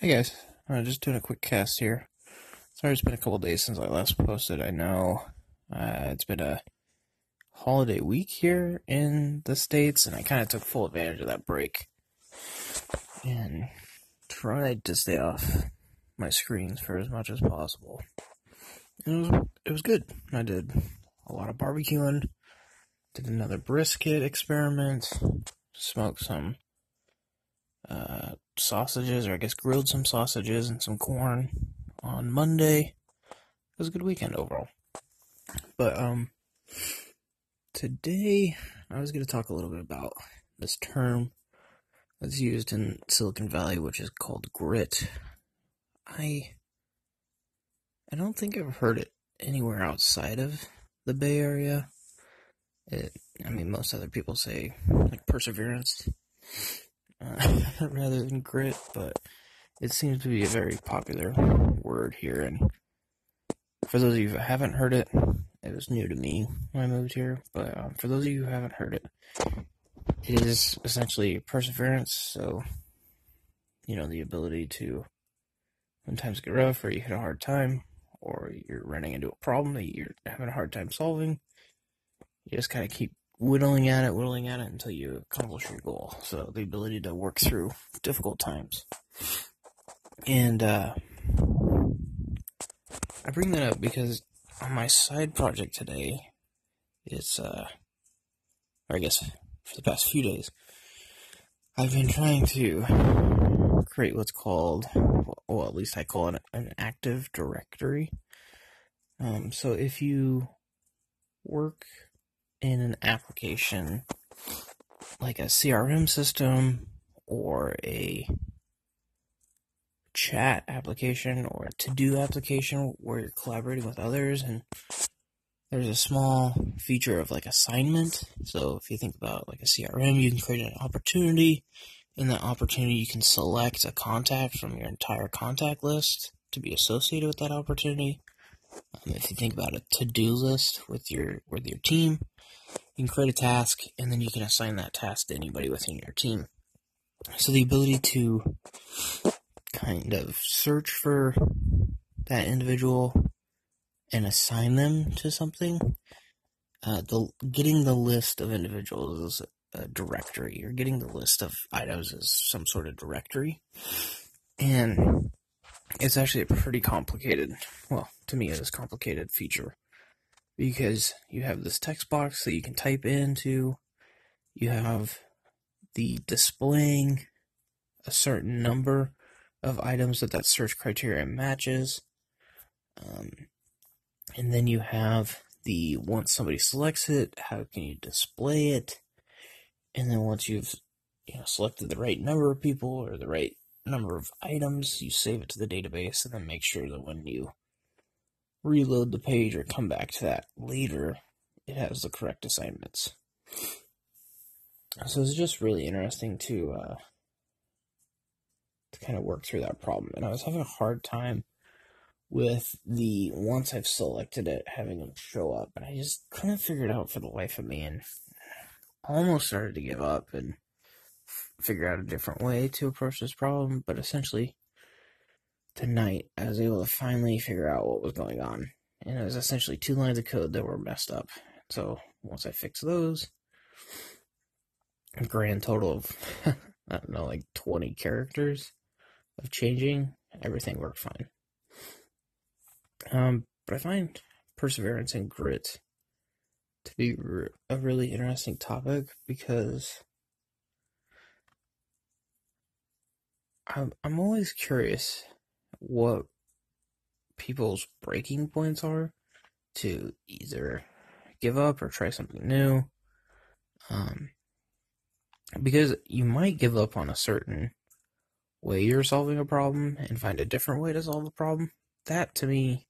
Hey guys, uh, just doing a quick cast here. Sorry it's been a couple days since I last posted. I know uh, it's been a holiday week here in the States, and I kind of took full advantage of that break and tried to stay off my screens for as much as possible. And it was, it was good. I did a lot of barbecuing, did another brisket experiment, smoked some uh, sausages, or I guess grilled some sausages and some corn on Monday. It was a good weekend overall. But um, today I was going to talk a little bit about this term that's used in Silicon Valley, which is called grit. I I don't think I've heard it anywhere outside of the Bay Area. It, I mean, most other people say like perseverance rather than grit, but it seems to be a very popular word here. And for those of you who haven't heard it, it was new to me when I moved here. But um, for those of you who haven't heard it, it is essentially perseverance. So, you know, the ability to when times get rough, or you hit a hard time, or you're running into a problem that you're having a hard time solving. You just kind of keep whittling at it, whittling at it until you accomplish your goal. So the ability to work through difficult times. And uh, I bring that up because on my side project today, it's uh, or I guess for the past few days, I've been trying to create what's called, well, at least I call it an active directory. Um, so if you work in an application like a CRM system or a chat application or a to do application where you're collaborating with others and there's a small feature of like assignment. So if you think about like a CRM, you can create an opportunity. In that opportunity, you can select a contact from your entire contact list to be associated with that opportunity. Um, if you think about a to-do list with your with your team, you can create a task and then you can assign that task to anybody within your team. So the ability to kind of search for that individual and assign them to something. Uh, the getting the list of individuals is a directory. You're getting the list of items as some sort of directory, and it's actually a pretty complicated. Well, to me, it is a complicated feature because you have this text box that you can type into. You have the displaying a certain number of items that that search criteria matches. Um, and then you have the once somebody selects it, how can you display it? And then once you've you know selected the right number of people or the right number of items, you save it to the database and then make sure that when you reload the page or come back to that later, it has the correct assignments. So it's just really interesting to uh, to kind of work through that problem. And I was having a hard time with the once I've selected it having them show up, and I just couldn't figure it out for the life of me, and almost started to give up and figure out a different way to approach this problem. But essentially, tonight I was able to finally figure out what was going on, and it was essentially two lines of code that were messed up. So once I fixed those, a grand total of I don't know, like twenty characters of changing, everything worked fine. Um, but I find perseverance and grit to be a really interesting topic because I'm I'm always curious what people's breaking points are to either give up or try something new. Um, because you might give up on a certain way you're solving a problem and find a different way to solve the problem. That to me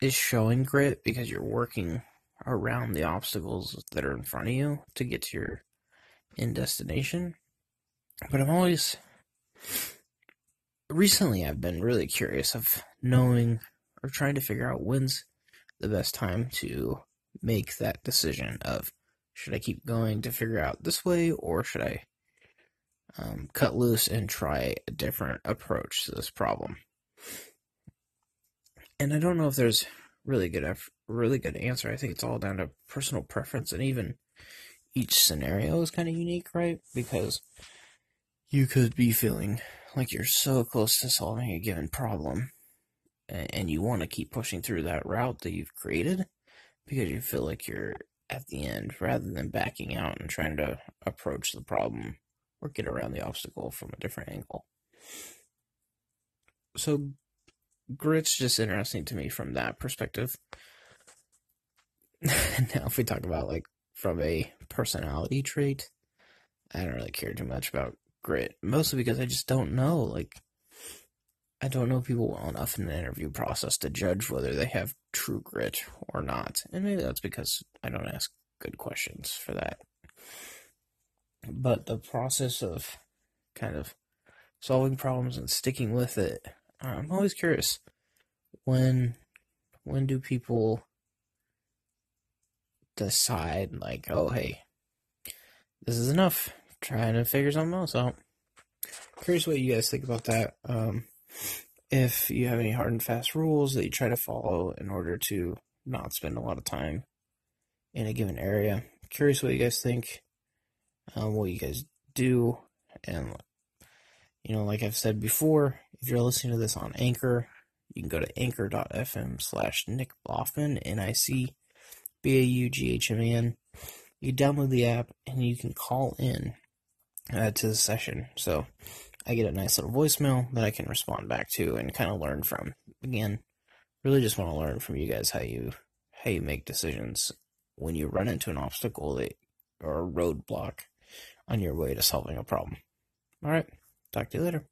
is showing grit because you're working around the obstacles that are in front of you to get to your end destination. But I'm always recently I've been really curious of knowing or trying to figure out when's the best time to make that decision of should I keep going to figure out this way or should I um, cut loose and try a different approach to this problem. And I don't know if there's really good, really good answer. I think it's all down to personal preference, and even each scenario is kind of unique, right? Because you could be feeling like you're so close to solving a given problem, and you want to keep pushing through that route that you've created because you feel like you're at the end rather than backing out and trying to approach the problem or get around the obstacle from a different angle. So, grit's just interesting to me from that perspective. now, if we talk about like from a personality trait, I don't really care too much about grit, mostly because I just don't know. Like, I don't know people well enough in the interview process to judge whether they have true grit or not. And maybe that's because I don't ask good questions for that. But the process of kind of solving problems and sticking with it, I'm always curious when when do people decide like, oh hey, this is enough. Trying to figure something else out. Curious what you guys think about that. Um, if you have any hard and fast rules that you try to follow in order to not spend a lot of time in a given area. Curious what you guys think, um, what you guys do, and you know, like I've said before, if you're listening to this on Anchor, you can go to anchor.fm slash Nic Baughman, N I C B A U G H M A N. You download the app and you can call in uh, to the session. So I get a nice little voicemail that I can respond back to and kind of learn from. Again, really just want to learn from you guys how you how you make decisions when you run into an obstacle that, or a roadblock on your way to solving a problem. All right, talk to you later.